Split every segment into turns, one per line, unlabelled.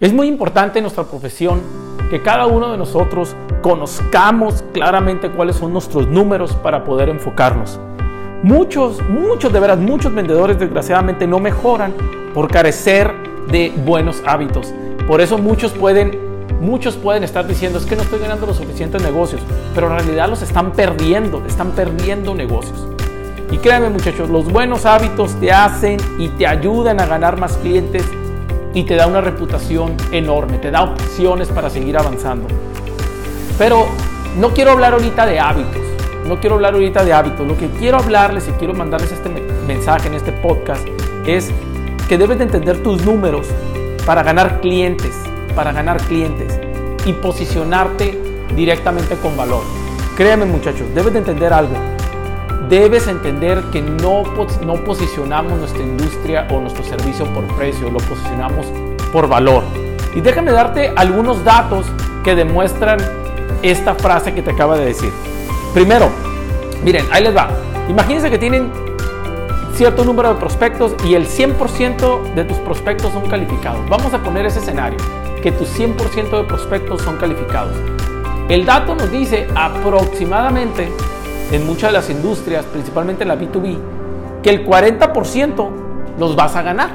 Es muy importante en nuestra profesión que cada uno de nosotros conozcamos claramente cuáles son nuestros números para poder enfocarnos. Muchos, muchos de veras, muchos vendedores desgraciadamente no mejoran por carecer de buenos hábitos. Por eso muchos pueden, muchos pueden estar diciendo es que no estoy ganando los suficientes negocios, pero en realidad los están perdiendo, están perdiendo negocios. Y créanme muchachos, los buenos hábitos te hacen y te ayudan a ganar más clientes y te da una reputación enorme, te da opciones para seguir avanzando. Pero no quiero hablar ahorita de hábitos, no quiero hablar ahorita de hábitos, lo que quiero hablarles y quiero mandarles este mensaje en este podcast es que debes de entender tus números para ganar clientes, para ganar clientes y posicionarte directamente con valor. Créanme muchachos, debes de entender algo debes entender que no, no posicionamos nuestra industria o nuestro servicio por precio, lo posicionamos por valor. Y déjame darte algunos datos que demuestran esta frase que te acaba de decir. Primero, miren, ahí les va. Imagínense que tienen cierto número de prospectos y el 100% de tus prospectos son calificados. Vamos a poner ese escenario, que tus 100% de prospectos son calificados. El dato nos dice aproximadamente en muchas de las industrias, principalmente en la B2B, que el 40% los vas a ganar.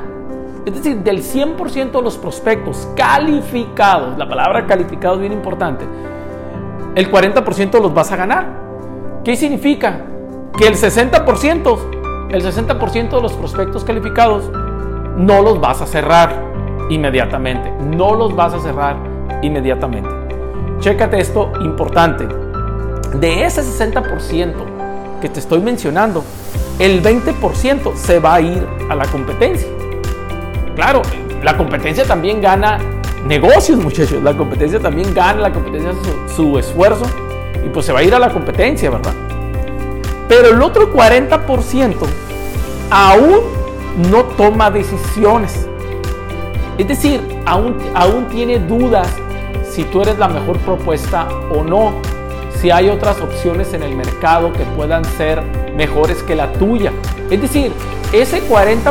Es decir, del 100% de los prospectos calificados, la palabra calificado es bien importante, el 40% los vas a ganar. ¿Qué significa? Que el 60%, el 60% de los prospectos calificados no los vas a cerrar inmediatamente. No los vas a cerrar inmediatamente. Chécate esto importante de ese 60% que te estoy mencionando, el 20% se va a ir a la competencia. Claro, la competencia también gana negocios, muchachos. La competencia también gana, la competencia su, esfuerzo y pues se va a ir a la competencia, ¿verdad? Pero el otro 40% aún no toma decisiones. Es decir, aún, aún tiene dudas si tú eres la mejor propuesta o no si hay otras opciones en el mercado que puedan ser mejores que la tuya. Es decir, ese 40%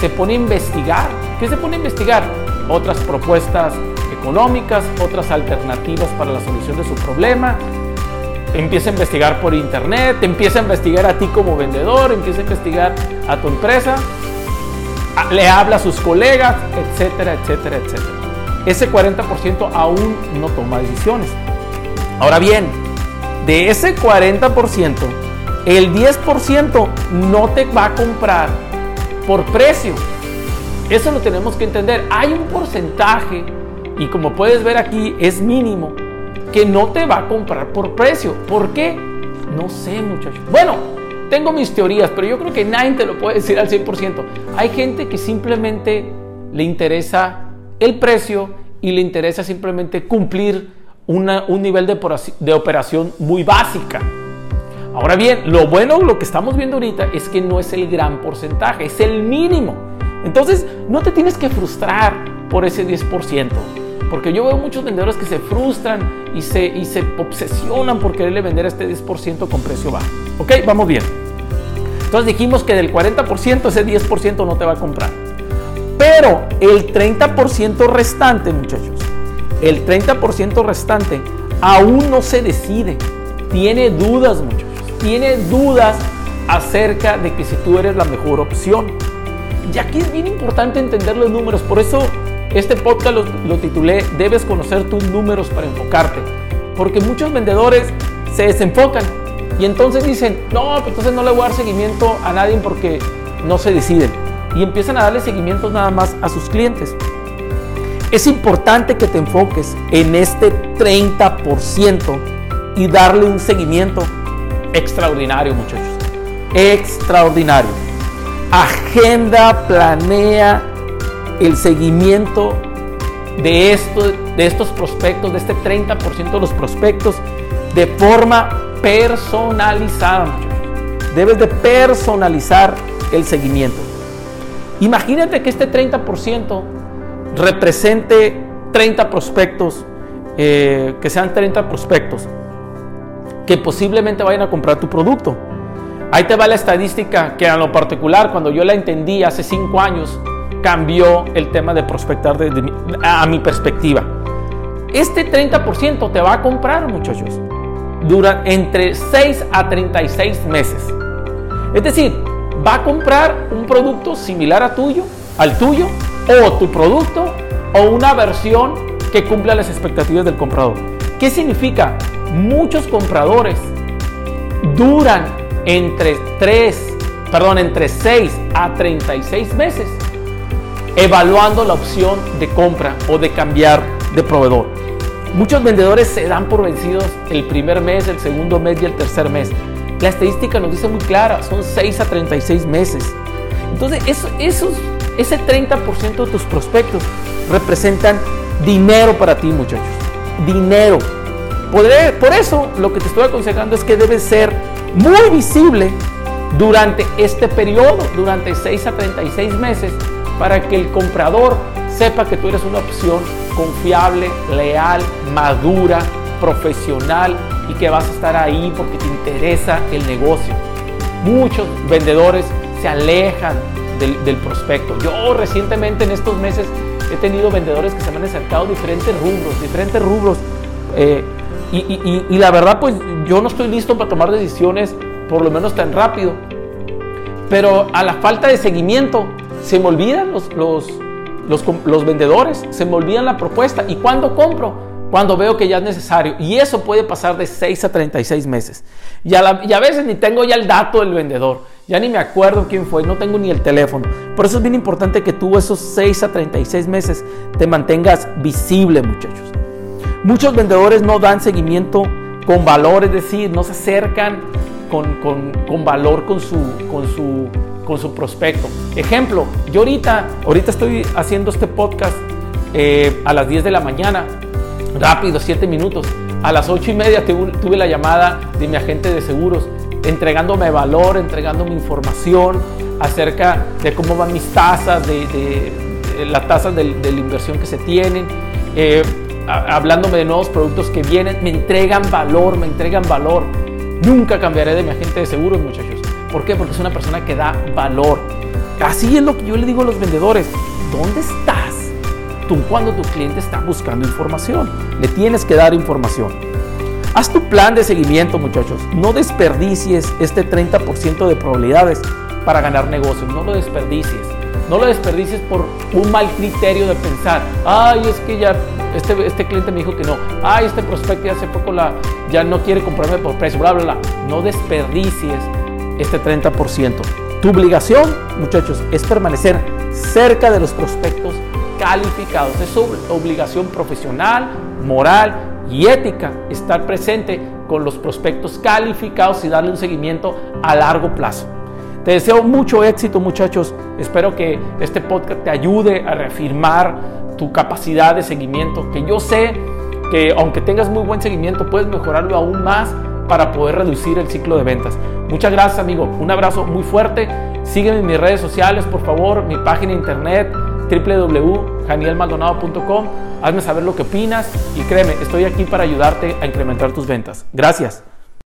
se pone a investigar. ¿Qué se pone a investigar? Otras propuestas económicas, otras alternativas para la solución de su problema. Empieza a investigar por internet, empieza a investigar a ti como vendedor, empieza a investigar a tu empresa, le habla a sus colegas, etcétera, etcétera, etcétera. Ese 40% aún no toma decisiones. Ahora bien, de ese 40%, el 10% no te va a comprar por precio. Eso lo tenemos que entender. Hay un porcentaje, y como puedes ver aquí, es mínimo, que no te va a comprar por precio. ¿Por qué? No sé, muchachos. Bueno, tengo mis teorías, pero yo creo que nadie te lo puede decir al 100%. Hay gente que simplemente le interesa el precio y le interesa simplemente cumplir un nivel de, de operación muy básica. Ahora bien, lo bueno, lo que estamos viendo ahorita es que no es el gran porcentaje, es el mínimo. Entonces, no te tienes que frustrar por ese 10%, porque yo veo muchos vendedores que se frustran y se, y se obsesionan por quererle vender este 10% con precio bajo. ¿Ok? Vamos bien. Entonces dijimos que del 40% ese 10% no te va a comprar. Pero el 30% restante, muchachos, el 30% restante aún no se decide. Tiene dudas, muchachos. Tiene dudas acerca de que si tú eres la mejor opción. Y aquí es bien importante entender los números. Por eso este podcast lo, titulé Debes conocer tus números para enfocarte. Porque muchos vendedores se desenfocan y entonces dicen, no, pues entonces no le voy a dar seguimiento a nadie porque no se deciden. Y empiezan a darle seguimiento nada más a sus clientes. Es importante que te enfoques en este 30% y darle un seguimiento extraordinario, muchachos. Extraordinario. Agenda, planea el seguimiento de, esto, de estos prospectos, de este 30% de los prospectos, de forma personalizada, muchachos. Debes de personalizar el seguimiento. Imagínate que este 30% represente 30 prospectos, eh, que sean 30 prospectos, que posiblemente vayan a comprar tu producto. Ahí te va la estadística que a lo particular, cuando yo la entendí hace 5 años, cambió el tema de prospectar a mi perspectiva. Este 30% te va a comprar, muchachos, dura entre 6 a 36 meses. Es decir, va a comprar un producto similar a tuyo, al tuyo, o tu producto, o una versión que cumpla las expectativas del comprador. ¿Qué significa? Muchos compradores duran entre 3, perdón, entre 6 a 36 meses evaluando la opción de compra o de cambiar de proveedor. Muchos vendedores se dan por vencidos el primer mes, el segundo mes y el tercer mes. La estadística nos dice muy clara, son 6 a 36 meses. Entonces, eso, esos, ese 30% de tus prospectos representan dinero para ti, muchachos. Dinero. por eso lo que te estoy aconsejando es que debes ser muy visible durante este periodo, durante 6 a 36 meses, para que el comprador sepa que tú eres una opción confiable, leal, madura, profesional y que vas a estar ahí porque te interesa el negocio. Muchos vendedores se alejan del, prospecto. Yo recientemente en estos meses he tenido vendedores que se me han acercado diferentes rubros, diferentes rubros. Eh, y, la verdad, pues yo no estoy listo para tomar decisiones por lo menos tan rápido. Pero a la falta de seguimiento se me olvidan los, los, los, vendedores, se me olvidan la propuesta. ¿Y cuando compro? Cuando veo que ya es necesario. Y eso puede pasar de 6 a 36 meses. Y a, y a veces ni tengo ya el dato del vendedor. Ya ni me acuerdo quién fue, no tengo ni el teléfono. Por eso es bien importante que tú esos 6 a 36 meses te mantengas visible, muchachos. Muchos vendedores no dan seguimiento con valor, es decir, no se acercan con, con, con valor con su, con, su, con su prospecto. Ejemplo, yo ahorita, ahorita estoy haciendo este podcast eh, a las 10 de la mañana, rápido, 7 minutos. A las 8 y media tuve, la llamada de mi agente de seguros, entregándome valor, entregándome información acerca de cómo van mis tasas, de, de, las tasas de, la inversión que se tienen. Eh, hablándome de nuevos productos que vienen, me entregan valor, me entregan valor. Nunca cambiaré de mi agente de seguros, muchachos. ¿Por qué? Porque es una persona que da valor. Así es lo que yo le digo a los vendedores. ¿Dónde estás tú cuando tu cliente está buscando información? Le tienes que dar información. Haz tu plan de seguimiento, muchachos. No desperdicies este 30% de probabilidades para ganar negocios. No lo desperdicies. No lo desperdicies por un mal criterio de pensar, ay, es que ya este, este cliente me dijo que no, ay, este prospecto ya hace poco la, ya no quiere comprarme por precio, bla, bla, bla. No desperdicies este 30%. Tu obligación, muchachos, es permanecer cerca de los prospectos calificados. Es obligación profesional, moral y ética estar presente con los prospectos calificados y darle un seguimiento a largo plazo. Te deseo mucho éxito muchachos. Espero que este podcast te ayude a reafirmar tu capacidad de seguimiento, que yo sé que aunque tengas muy buen seguimiento, puedes mejorarlo aún más para poder reducir el ciclo de ventas. Muchas gracias amigo, un abrazo muy fuerte. Sígueme en mis redes sociales, por favor, mi página de internet www.janielmaldonado.com. Hazme saber lo que opinas y créeme, estoy aquí para ayudarte a incrementar tus ventas. Gracias.